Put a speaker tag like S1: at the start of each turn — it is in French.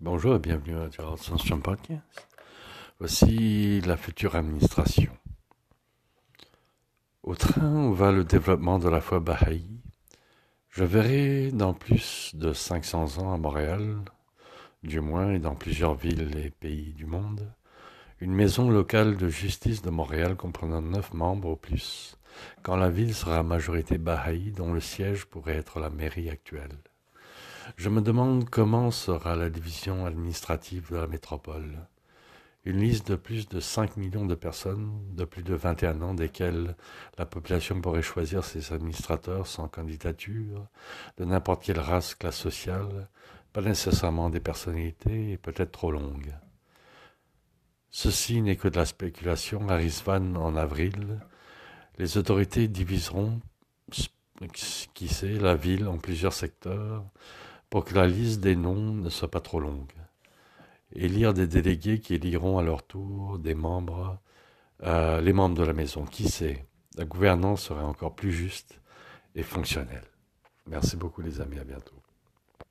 S1: Bonjour et bienvenue à Sunshine Podcast. Voici la future administration. Au train où va le développement de la foi Baha'i, je verrai dans plus de 500 ans à Montréal, du moins et dans plusieurs villes et pays du monde, une maison locale de justice de Montréal comprenant neuf membres au plus, quand la ville sera majorité Baha'i dont le siège pourrait être la mairie actuelle. Je me demande comment sera la division administrative de la métropole. Une liste de plus de 5 millions de personnes de plus de 21 ans desquelles la population pourrait choisir ses administrateurs sans candidature, de n'importe quelle race, classe sociale, pas nécessairement des personnalités et peut-être trop longue. Ceci n'est que de la spéculation à Risvan en avril. Les autorités diviseront, qui la ville en plusieurs secteurs pour que la liste des noms ne soit pas trop longue. Élire des délégués qui éliront à leur tour des membres, euh, les membres de la maison. Qui sait? La gouvernance serait encore plus juste et fonctionnelle. Merci beaucoup les amis, à bientôt.